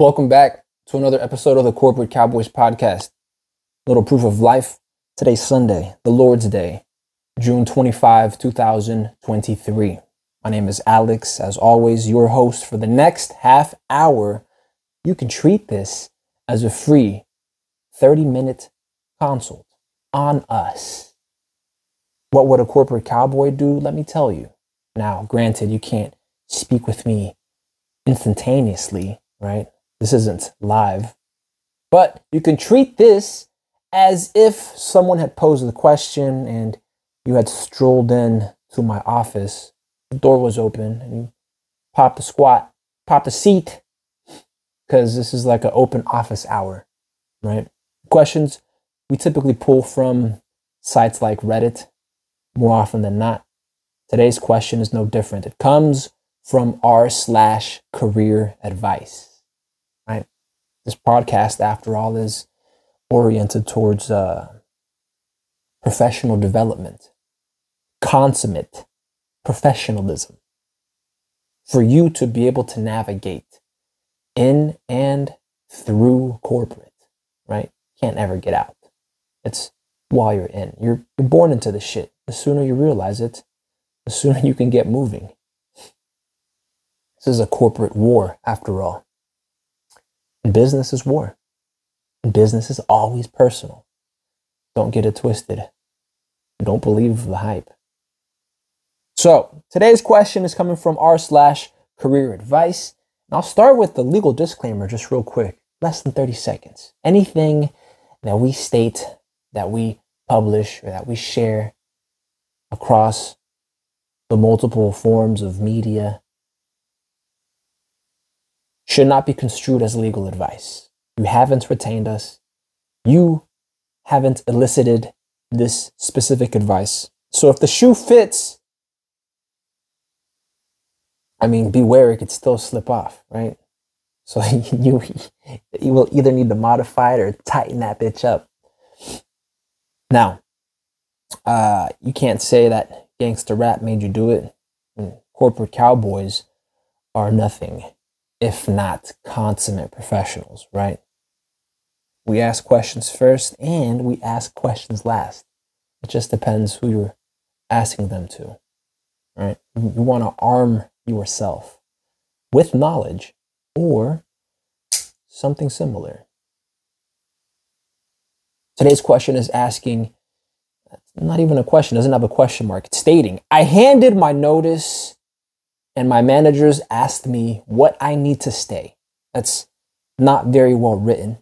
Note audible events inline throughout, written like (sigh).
Welcome back to another episode of the Corporate Cowboys Podcast. Little proof of life. Today's Sunday, the Lord's Day, June 25, 2023. My name is Alex. As always, your host for the next half hour. You can treat this as a free 30 minute consult on us. What would a corporate cowboy do? Let me tell you. Now, granted, you can't speak with me instantaneously, right? This isn't live. But you can treat this as if someone had posed the question and you had strolled in to my office. The door was open and you popped a squat, popped a seat, because this is like an open office hour, right? Questions we typically pull from sites like Reddit more often than not. Today's question is no different. It comes from r slash career advice this podcast, after all, is oriented towards uh, professional development, consummate professionalism. For you to be able to navigate in and through corporate, right? Can't ever get out. It's while you're in. You're, you're born into the shit. The sooner you realize it, the sooner you can get moving. This is a corporate war, after all. Business is war. Business is always personal. Don't get it twisted. Don't believe the hype. So today's question is coming from r slash career advice. And I'll start with the legal disclaimer just real quick, less than 30 seconds. Anything that we state, that we publish, or that we share across the multiple forms of media should not be construed as legal advice. You haven't retained us. You haven't elicited this specific advice. So if the shoe fits, I mean, beware, it could still slip off, right? So (laughs) you, you will either need to modify it or tighten that bitch up. Now, uh, you can't say that gangster rap made you do it. Corporate cowboys are nothing if not consummate professionals, right? We ask questions first and we ask questions last. It just depends who you're asking them to, right? You want to arm yourself with knowledge or something similar. Today's question is asking, not even a question, doesn't have a question mark. It's stating, I handed my notice and my managers asked me what I need to stay. That's not very well written,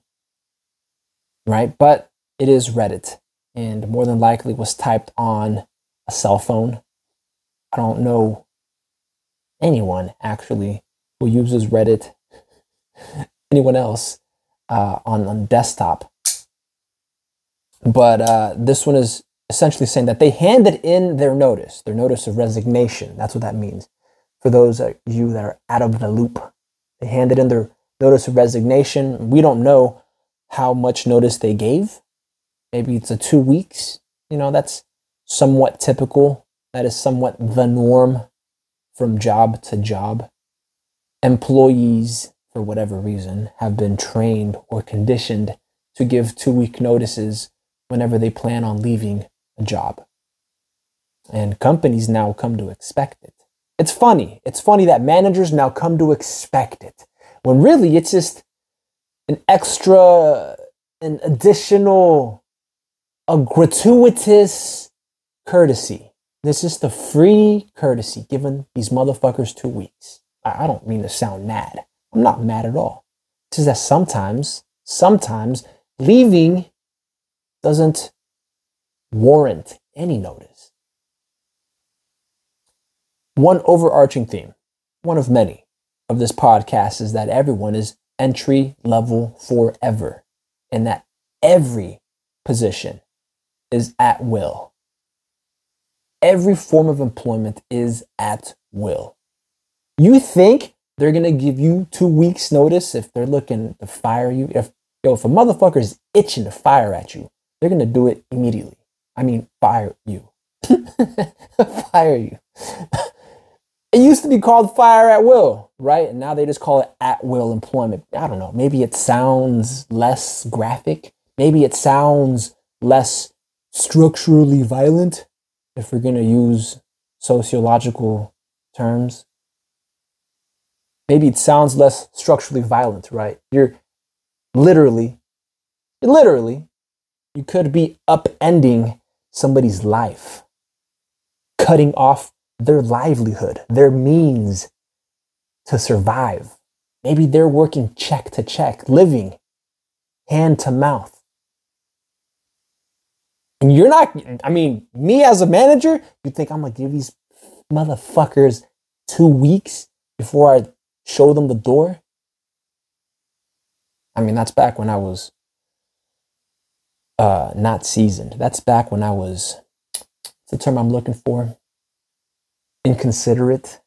right? But it is Reddit and more than likely was typed on a cell phone. I don't know anyone actually who uses Reddit, (laughs) anyone else uh, on, on desktop. But uh, this one is essentially saying that they handed in their notice, their notice of resignation. That's what that means for those of you that are out of the loop. They handed in their notice of resignation. We don't know how much notice they gave. Maybe it's a two weeks. You know, that's somewhat typical. That is somewhat the norm from job to job. Employees, for whatever reason, have been trained or conditioned to give two week notices whenever they plan on leaving a job. And companies now come to expect it. It's funny. It's funny that managers now come to expect it when really it's just an extra, an additional, a gratuitous courtesy. This is the free courtesy given these motherfuckers two weeks. I, don't mean to sound mad. I'm not mad at all. It's just that sometimes, sometimes leaving doesn't warrant any notice. One overarching theme, one of many, of this podcast is that everyone is entry level forever and that every position is at will. Every form of employment is at will. You think they're going to give you two weeks notice if they're looking to fire you? If, yo, if a motherfucker is itching to fire at you, they're going to do it immediately. I mean, fire you. (laughs) fire you. It used to be called fire at will, right? And now they just call it at will employment. I don't know. Maybe it sounds less graphic. Maybe it sounds less structurally violent if we're going to use sociological terms. Maybe it sounds less structurally violent, right? You're literally, literally, you could be upending somebody's life, cutting off their livelihood, their means to survive. Maybe they're working check to check, living hand to mouth. And you're not, I mean, me as a manager, you think I'm gonna give these motherfuckers two weeks before I show them the door? I mean, that's back when I was uh, not seasoned. That's back when I was, the term I'm looking for, inconsiderate.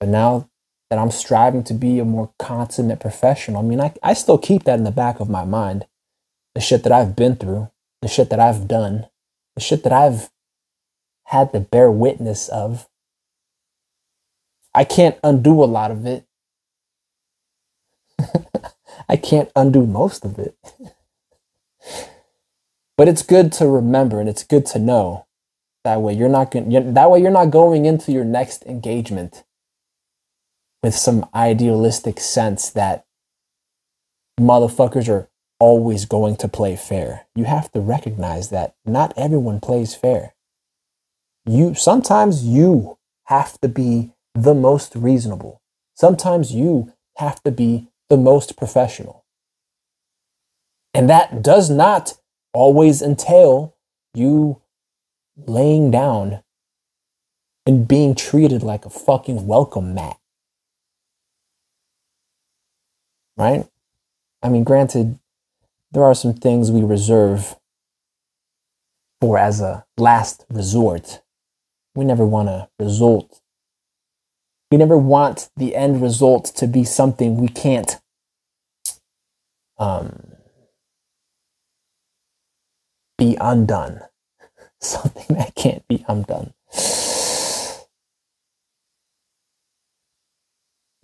But now that I'm striving to be a more consummate professional, I mean, I, I still keep that in the back of my mind. The shit that I've been through, the shit that I've done, the shit that I've had to bear witness of. I can't undo a lot of it. (laughs) I can't undo most of it. (laughs) but it's good to remember and it's good to know that way you're not going that way you're not going into your next engagement with some idealistic sense that motherfuckers are always going to play fair. You have to recognize that not everyone plays fair. You sometimes you have to be the most reasonable. Sometimes you have to be the most professional. And that does not always entail you laying down and being treated like a fucking welcome mat. Right? I mean, granted, there are some things we reserve for as a last resort. We never want a result. We never want the end result to be something we can't um, be undone. (laughs) Something that can't be undone.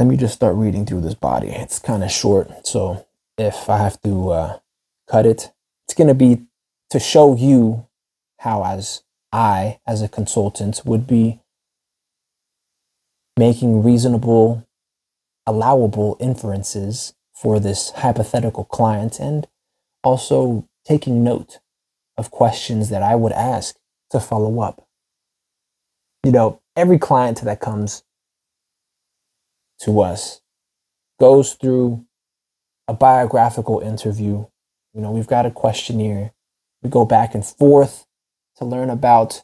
Let me just start reading through this body. It's kind of short, so if I have to uh, cut it, it's going to be to show you how, as I, as a consultant, would be making reasonable, allowable inferences for this hypothetical client and also taking note of questions that I would ask to follow up. You know, every client that comes to us goes through a biographical interview. You know, we've got a questionnaire. We go back and forth to learn about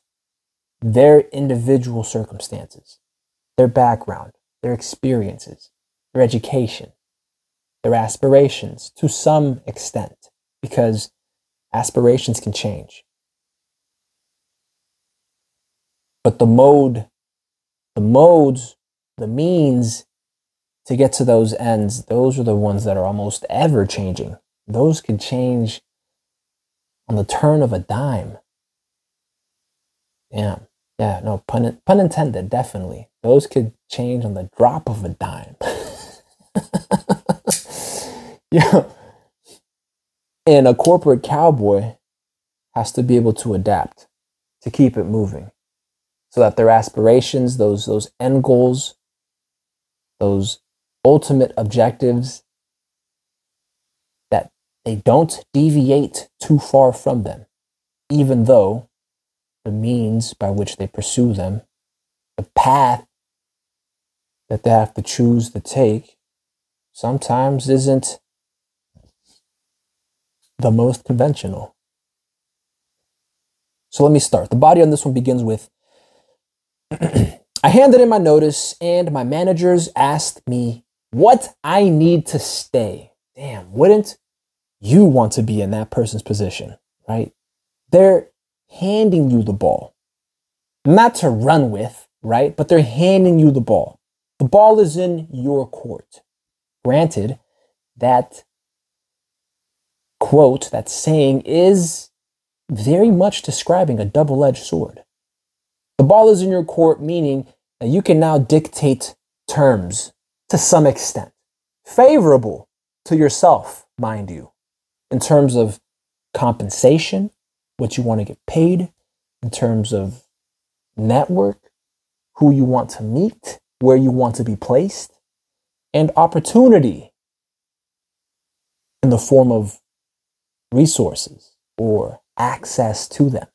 their individual circumstances, their background, their experiences, their education, their aspirations to some extent, because aspirations can change. But the mode, the modes, the means to get to those ends, those are the ones that are almost ever changing. Those could change on the turn of a dime. Yeah, yeah, no, pun, pun intended, definitely. Those could change on the drop of a dime. (laughs) yeah. And a corporate cowboy has to be able to adapt to keep it moving so that their aspirations, those, those end goals, those ultimate objectives, that they don't deviate too far from them, even though the means by which they pursue them, the path that they have to choose to take, sometimes isn't the most conventional. So let me start. The body on this one begins with (clears throat) I handed in my notice, and my managers asked me what I need to stay. Damn, wouldn't you want to be in that person's position, right? They're handing you the ball, not to run with, right? But they're handing you the ball. The ball is in your court. Granted, that quote, that saying is very much describing a double edged sword. The ball is in your court, meaning that you can now dictate terms to some extent, favorable to yourself, mind you, in terms of compensation, what you want to get paid, in terms of network, who you want to meet, where you want to be placed, and opportunity in the form of resources or access to them.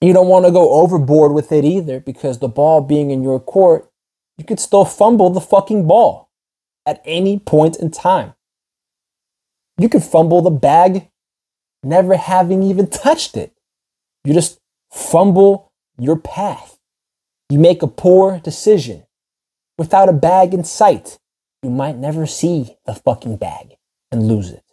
You don't want to go overboard with it either because the ball being in your court, you could still fumble the fucking ball at any point in time. You could fumble the bag never having even touched it. You just fumble your path. You make a poor decision. Without a bag in sight, you might never see the fucking bag and lose it.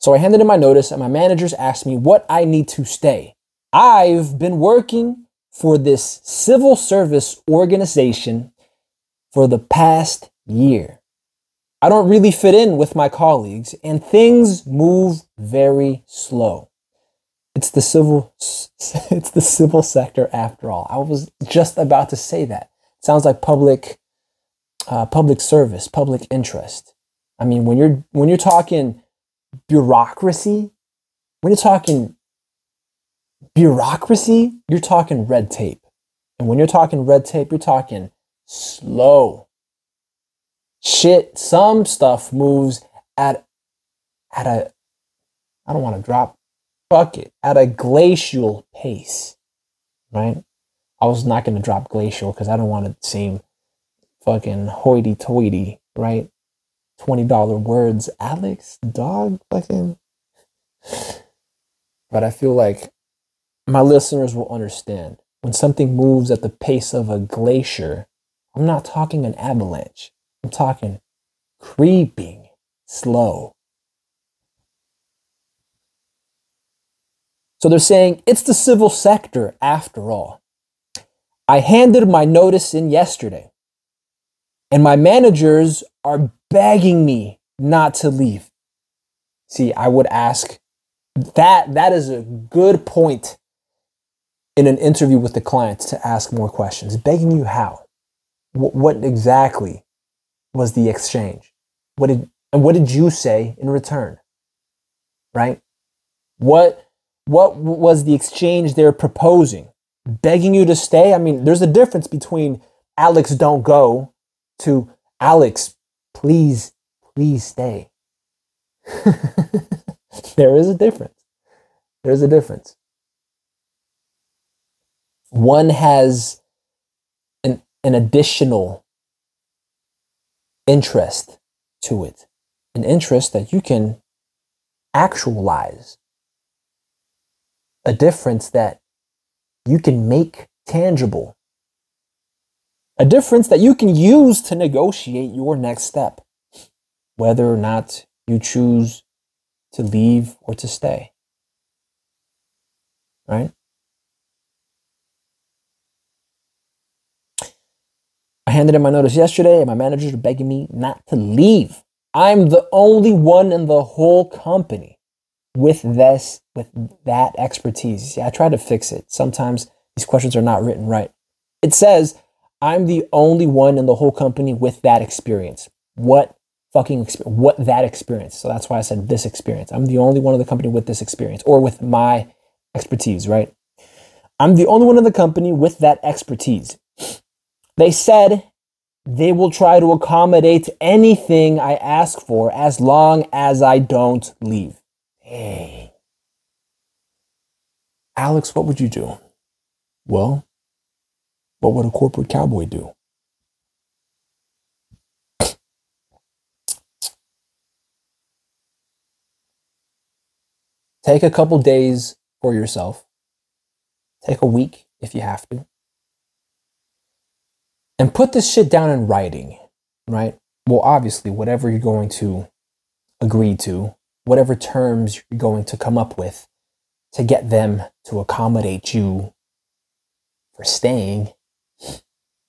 So I handed in my notice, and my managers asked me what I need to stay. I've been working for this civil service organization for the past year. I don't really fit in with my colleagues, and things move very slow. It's the civil, (laughs) it's the civil sector after all. I was just about to say that. Sounds like public, uh, public service, public interest. I mean, when you're when you're talking bureaucracy, when you're talking bureaucracy, you're talking red tape. And when you're talking red tape, you're talking slow. Shit, some stuff moves at at a I don't want to drop bucket at a glacial pace. Right? I was not going to drop glacial because I don't want to seem fucking hoity toity, right? $20 words. Alex, dog, fucking. But I feel like my listeners will understand when something moves at the pace of a glacier, I'm not talking an avalanche. I'm talking creeping slow. So they're saying it's the civil sector after all. I handed my notice in yesterday, and my managers are begging me not to leave. See, I would ask that that is a good point in an interview with the client to ask more questions. Begging you how? W- what exactly was the exchange? What did and what did you say in return? Right? What what was the exchange they're proposing? Begging you to stay? I mean, there's a difference between Alex don't go to Alex please, please stay. (laughs) there is a difference. There's a difference. One has an, an additional interest to it, an interest that you can actualize, a difference that you can make tangible a difference that you can use to negotiate your next step, whether or not you choose to leave or to stay. Right? I handed in my notice yesterday, and my managers are begging me not to leave. I'm the only one in the whole company with this, with that expertise. See, I try to fix it. Sometimes these questions are not written right. It says, I'm the only one in the whole company with that experience. What fucking experience? What that experience? So that's why I said this experience. I'm the only one in the company with this experience or with my expertise, right? I'm the only one in the company with that expertise. They said they will try to accommodate anything I ask for as long as I don't leave. Hey. Alex, what would you do? Well, what would a corporate cowboy do? Take a couple days for yourself. Take a week if you have to. And put this shit down in writing, right? Well, obviously, whatever you're going to agree to, whatever terms you're going to come up with to get them to accommodate you for staying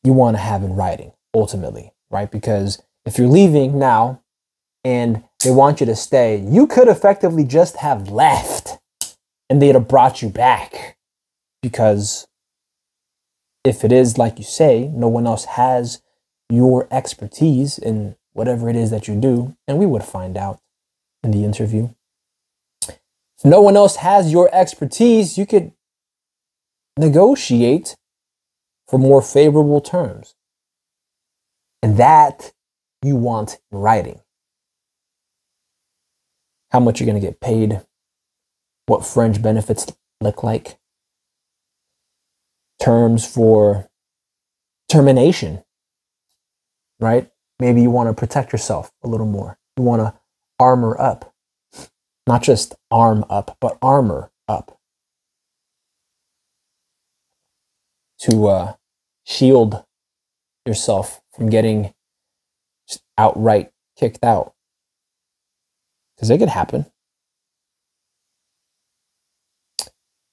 you want to have in writing ultimately, right? Because if you're leaving now and They want you to stay. You could effectively just have left and they'd have brought you back because if it is like you say, no one else has your expertise in whatever it is that you do, and we would find out in the interview. If no one else has your expertise, you could negotiate for more favorable terms. And that you want in writing. How much you're going to get paid, what fringe benefits look like, terms for termination, right? Maybe you want to protect yourself a little more. You want to armor up, not just arm up, but armor up to uh, shield yourself from getting outright kicked out. Because it could happen.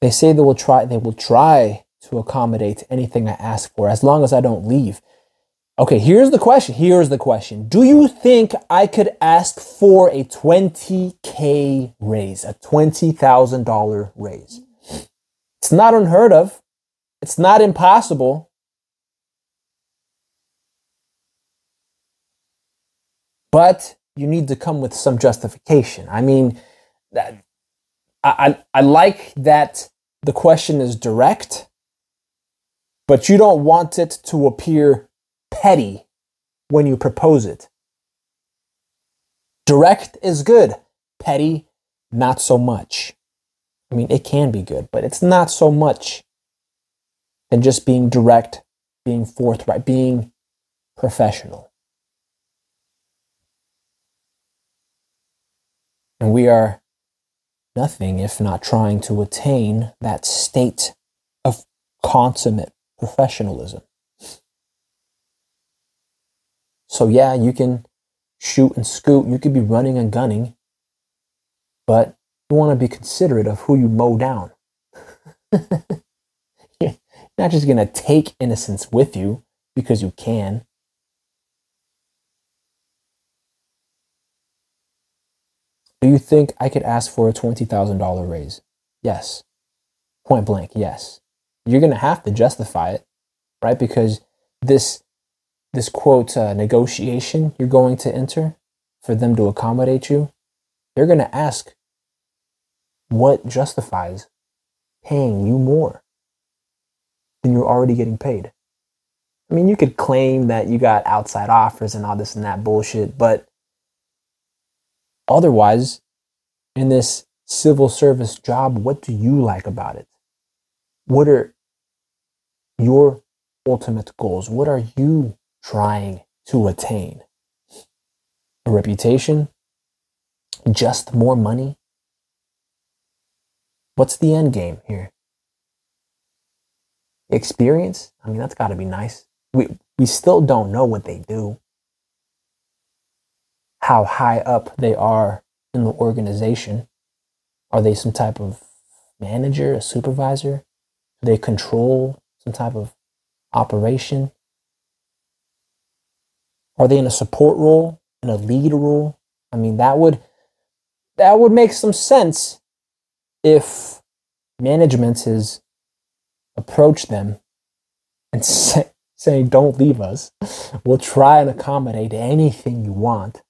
They say they will try they will try to accommodate anything I ask for as long as I don't leave. Okay, here's the question. Here's the question. Do you think I could ask for a 20K raise, a $20,000 raise? It's not unheard of. It's not impossible. But you need to come with some justification. I mean, I, I, I like that the question is direct, but you don't want it to appear petty when you propose it. Direct is good, petty, not so much. I mean, it can be good, but it's not so much than just being direct, being forthright, being professional. And we are nothing if not trying to attain that state of consummate professionalism. So, yeah, you can shoot and scoot, you could be running and gunning, but you want to be considerate of who you mow down. (laughs) You're not just going to take innocence with you because you can. Do you think I could ask for a $20,000 raise? Yes. Point blank, yes. You're going to have to justify it, right? Because this this quote uh, negotiation you're going to enter for them to accommodate you, they're going to ask what justifies paying you more than you're already getting paid. I mean, you could claim that you got outside offers and all this and that bullshit, but otherwise, in this civil service job, what do you like about it? What are your ultimate goals? What are you trying to attain? A reputation? Just more money? What's the end game here? Experience? I mean, that's got to be nice. We, we still don't know what they do, how high up they are in the organization. Are they some type of manager, a supervisor? Do they control some type of operation? Are they in a support role, in a lead role? I mean, that would that would make some sense if management has approached them and (laughs) say, saying, "Don't leave us. We'll try and accommodate anything you want."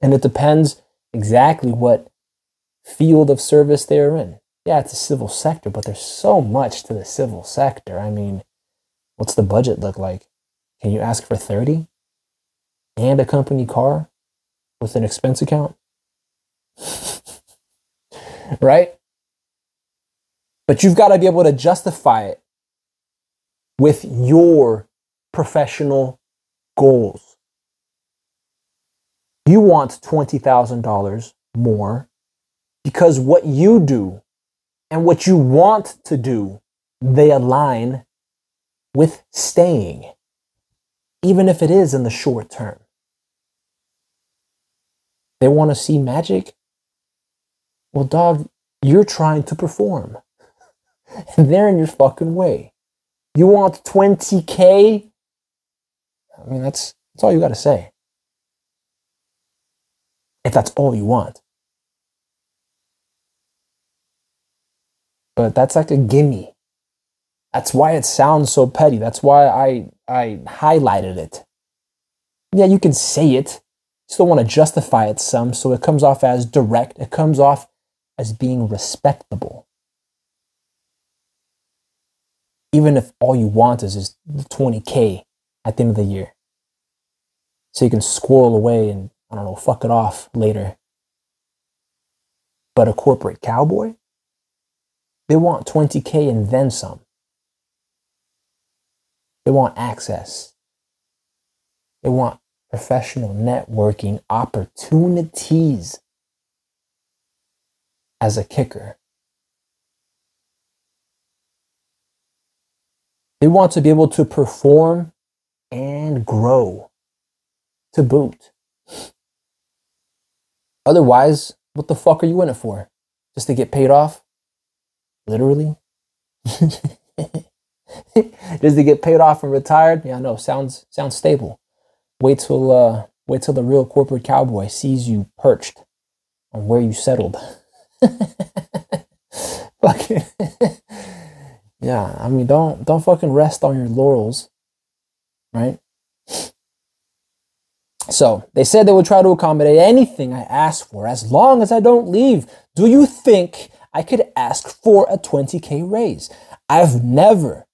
And it depends exactly what field of service they're in. Yeah, it's a civil sector, but there's so much to the civil sector. I mean, what's the budget look like? Can you ask for 30 and a company car with an expense account? (laughs) right? But you've got to be able to justify it with your professional goals. You want $20,000 more because what you do and what you want to do, they align with staying even if it is in the short term. They want to see magic. Well, dog, you're trying to perform. (laughs) and they're in your fucking way. You want 20K? I mean, that's, that's all you got to say. if that's all you want. But that's like a gimme. That's why it sounds so petty. That's why I I highlighted it. Yeah, you can say it. Still want to justify it some, so it comes off as direct. It comes off as being respectable. Even if all you want is just 20K at the end of the year. So you can squirrel away and, I don't know, fuck it off later. But a corporate cowboy? They want 20K and then some. They want access. They want professional networking opportunities as a kicker. They want to be able to perform and grow to boot. Otherwise, what the fuck are you in it for? Just to get paid off? Literally? (laughs) (laughs) Just to get paid off and retired? Yeah, no, sounds sounds stable. Wait till uh wait till the real corporate cowboy sees you perched on where you settled. (laughs) fucking (laughs) yeah, I mean don't don't fucking rest on your laurels, right? So they said they would try to accommodate anything I ask for as long as I don't leave. Do you think I could ask for a 20k raise? I've never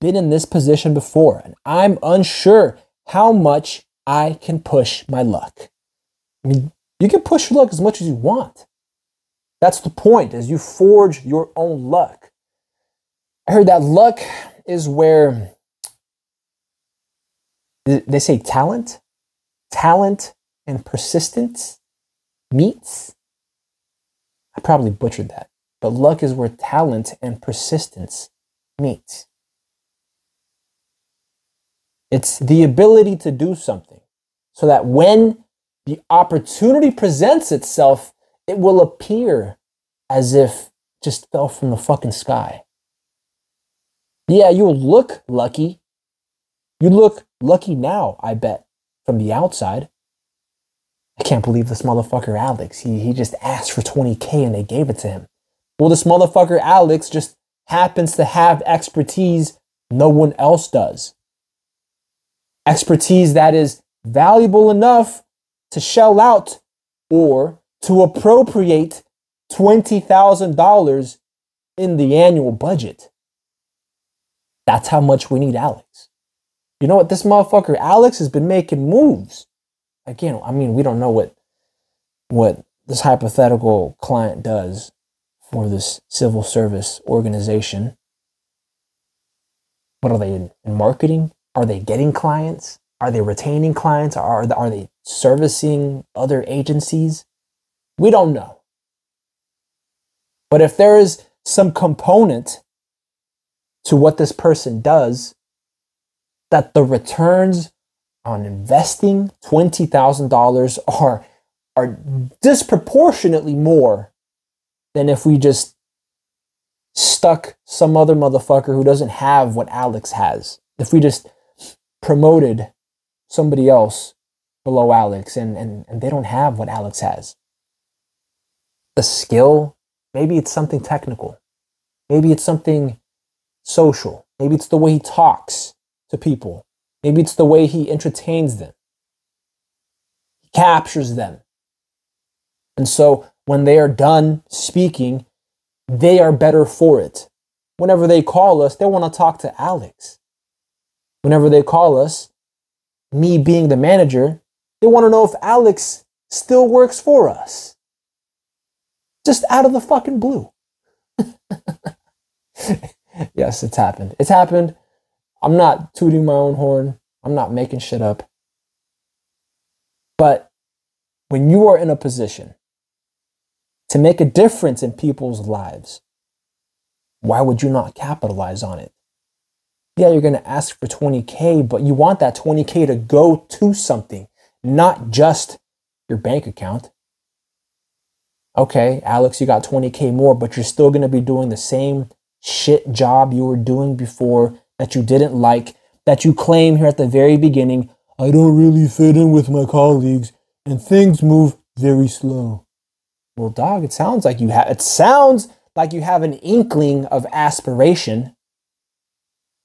been in this position before and I'm unsure how much I can push my luck. I mean, you can push your luck as much as you want. That's the point, as you forge your own luck. I heard that luck is where they say talent, talent and persistence meets. I probably butchered that, but luck is where talent and persistence meets. It's the ability to do something so that when the opportunity presents itself, it will appear as if just fell from the fucking sky. Yeah, you'll look lucky. You look lucky now, I bet, from the outside. I can't believe this motherfucker Alex. He, he just asked for 20K and they gave it to him. Well, this motherfucker Alex just happens to have expertise no one else does. Expertise that is valuable enough to shell out or to appropriate $20,000 in the annual budget. That's how much we need Alex. You know what? This motherfucker Alex has been making moves. Again, I mean, we don't know what what this hypothetical client does for this civil service organization. What are they in, in marketing? Are they getting clients? Are they retaining clients? Are, are they servicing other agencies? We don't know. But if there is some component to what this person does, that the returns on investing $20,000 are, are disproportionately more than if we just stuck some other motherfucker who doesn't have what Alex has. If we just promoted somebody else below Alex and, and, and they don't have what Alex has. The skill, maybe it's something technical. Maybe it's something social. Maybe it's the way he talks to people. Maybe it's the way he entertains them. He captures them. And so when they are done speaking, they are better for it. Whenever they call us, they want to talk to Alex. Whenever they call us, me being the manager, they want to know if Alex still works for us. Just out of the fucking blue. (laughs) yes, it's happened. It's happened. I'm not tooting my own horn. I'm not making shit up. But when you are in a position to make a difference in people's lives, why would you not capitalize on it? Yeah, you're going to ask for 20K, but you want that 20K to go to something, not just your bank account. Okay, Alex, you got 20K more, but you're still going to be doing the same shit job you were doing before that you didn't like, that you claim here at the very beginning I don't really fit in with my colleagues and things move very slow. Well, dog, it sounds like you have, it sounds like you have an inkling of aspiration,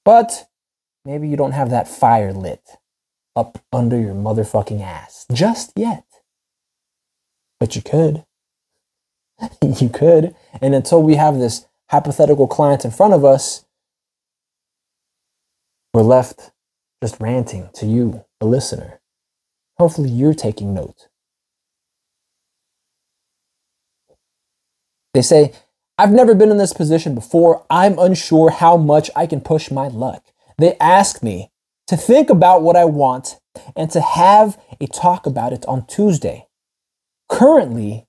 but maybe you don't have that fire lit up under your motherfucking ass just yet. But you could. (laughs) you could. And until we have this hypothetical client in front of us, we're left just ranting to you, the listener. Hopefully, you're taking note. They say, I've never been in this position before. I'm unsure how much I can push my luck. They ask me to think about what I want and to have a talk about it on Tuesday. Currently,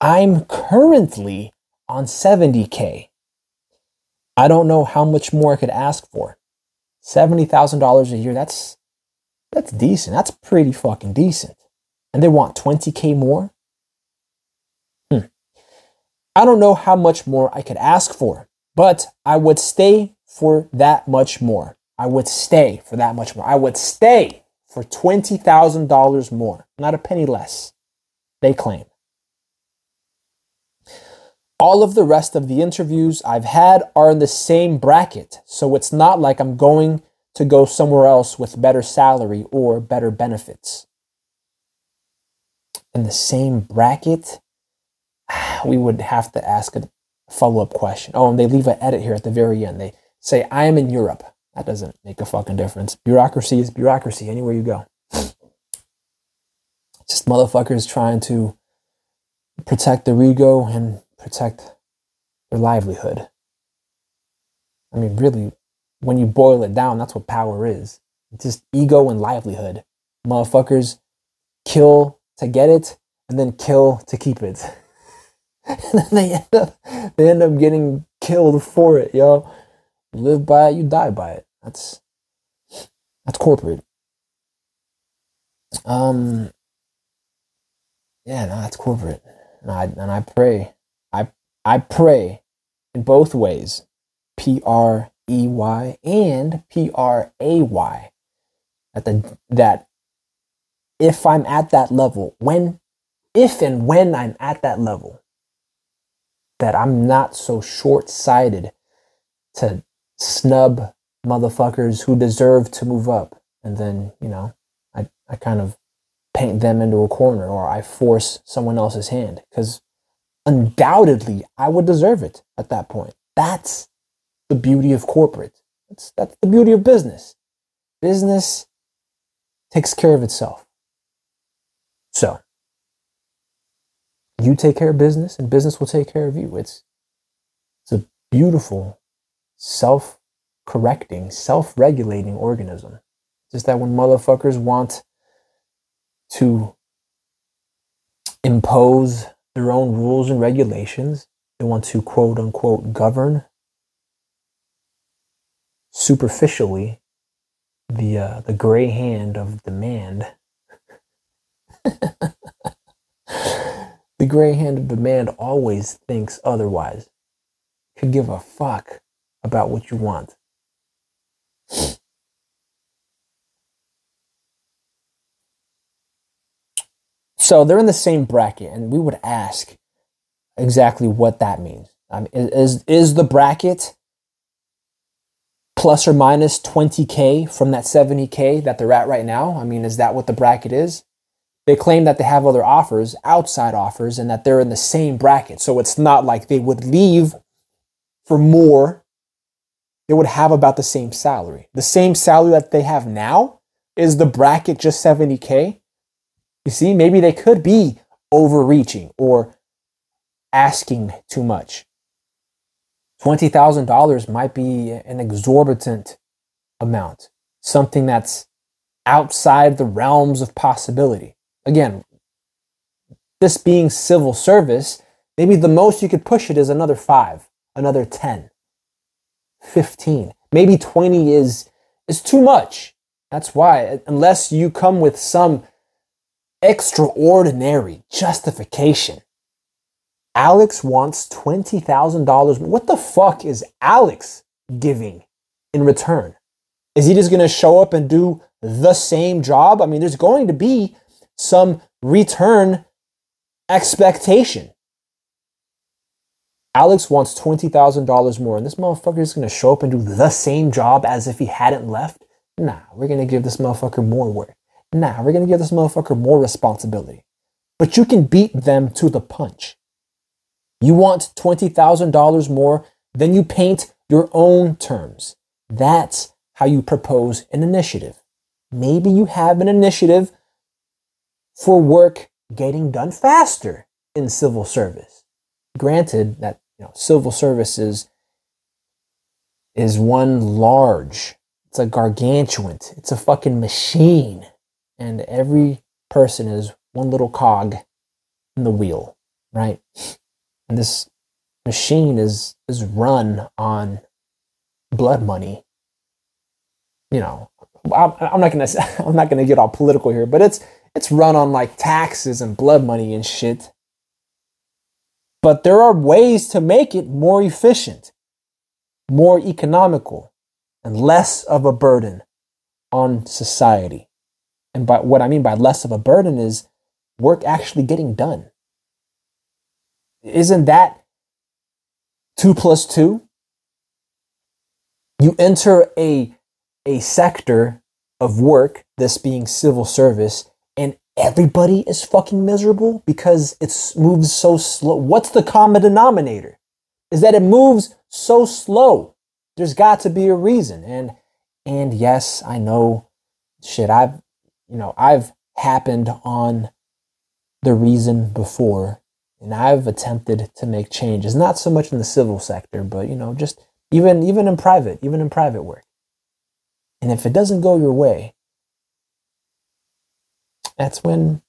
I'm currently on 70K. I don't know how much more I could ask for. $70,000 a year, that's that's decent. That's pretty fucking decent. And they want 20k more? I don't know how much more I could ask for, but I would stay for that much more. I would stay for that much more. I would stay for $20,000 more, not a penny less, they claim. All of the rest of the interviews I've had are in the same bracket, so it's not like I'm going to go somewhere else with better salary or better benefits. In the same bracket, (sighs) we would have to ask a follow up question. Oh, and they leave an edit here at the very end. They say, I am in Europe. That doesn't make a fucking difference. Bureaucracy is bureaucracy anywhere you go. (sighs) Just motherfuckers trying to protect their ego and protect their livelihood. I mean, really, when you boil it down, that's what power is. It's just ego and livelihood. Motherfuckers kill to get it and then kill to keep it. (laughs) (laughs) and then they end up they end up getting killed for it, yo. Live by it, you die by it. That's that's corporate. Um yeah, no, that's corporate. And I and I pray. I I pray in both ways. P R E Y and P R A Y. That the that if I'm at that level, when if and when I'm at that level, that I'm not so short-sighted to snub motherfuckers who deserve to move up. And then, you know, I, I kind of paint them into a corner or I force someone else's hand because undoubtedly I would deserve it at that point. That's the beauty of corporate. That's, that's the beauty of business. Business takes care of itself. So, you take care of business and business will take care of you. It's, it's a beautiful, self correcting, self regulating organism. Just that when motherfuckers want to impose their own rules and regulations, they want to quote unquote govern superficially the uh, the gray hand of demand. (laughs) the gray hand of demand always thinks otherwise. Could give a fuck about what you want. So they're in the same bracket, and we would ask exactly what that means. I mean, is is the bracket plus or minus 20K from that 70K that they're at right now? I mean, is that what the bracket is? They claim that they have other offers, outside offers, and that they're in the same bracket. So it's not like they would leave for more. They would have about the same salary. The same salary that they have now is the bracket just 70K. You see, maybe they could be overreaching or asking too much. $20,000 might be an exorbitant amount, something that's outside the realms of possibility. Again, this being civil service, maybe the most you could push it is another five, another 10, 15. Maybe 20 is, is too much. That's why, unless you come with some extraordinary justification Alex wants $20,000. What the fuck is Alex giving in return? Is he just going to show up and do the same job? I mean, there's going to be some return expectation. Alex wants $20,000 more, and this motherfucker is going to show up and do the same job as if he hadn't left. Nah, we're going to give this motherfucker more work. Nah, we're going to give this motherfucker more responsibility. But you can beat them to the punch. You want $20,000 more, then you paint your own terms. That's how you propose an initiative. Maybe you have an initiative for work getting done faster in civil service. Granted that you know civil services is one large, it's a gargantuan, it's a fucking machine, and every person is one little cog in the wheel, right? And this machine is is run on blood money. You know, I'm not gonna (laughs) I'm not gonna get all political here, but it's it's run on like taxes and blood money and shit. But there are ways to make it more efficient, more economical, and less of a burden on society. And by what I mean by less of a burden is work actually getting done. Isn't that two plus two? You enter a, a sector of work, this being civil service, everybody is fucking miserable because it moves so slow. What's the common denominator? Is that it moves so slow. There's got to be a reason. And and yes, I know shit, I've you know, I've happened on the reason before and I've attempted to make changes, not so much in the civil sector, but you know, just even even in private, even in private work. And if it doesn't go your way, that's when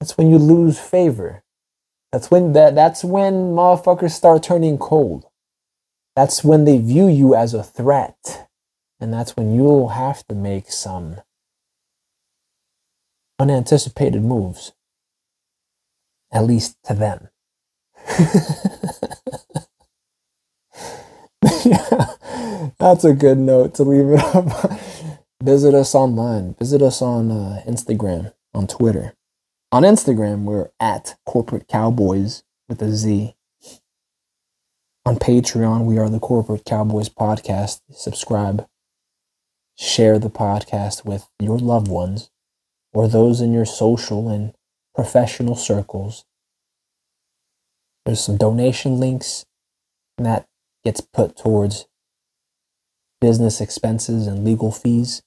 that's when you lose favor. That's when that that's when motherfuckers start turning cold. That's when they view you as a threat. And that's when you'll have to make some unanticipated moves. At least to them. yeah, (laughs) that's a good note to leave it up. (laughs) Visit us online. Visit us on uh, Instagram on Twitter. On Instagram, we're at Corporate Cowboys with a Z. On Patreon, we are the Corporate Cowboys Podcast. Subscribe, share the podcast with your loved ones or those in your social and professional circles. There's some donation links, and that gets put towards business expenses and legal fees.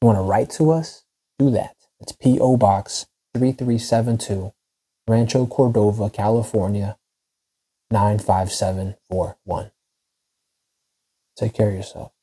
You want to write to us? Do that. It's P.O. Box 3372, Rancho Cordova, California 95741. Take care of yourself.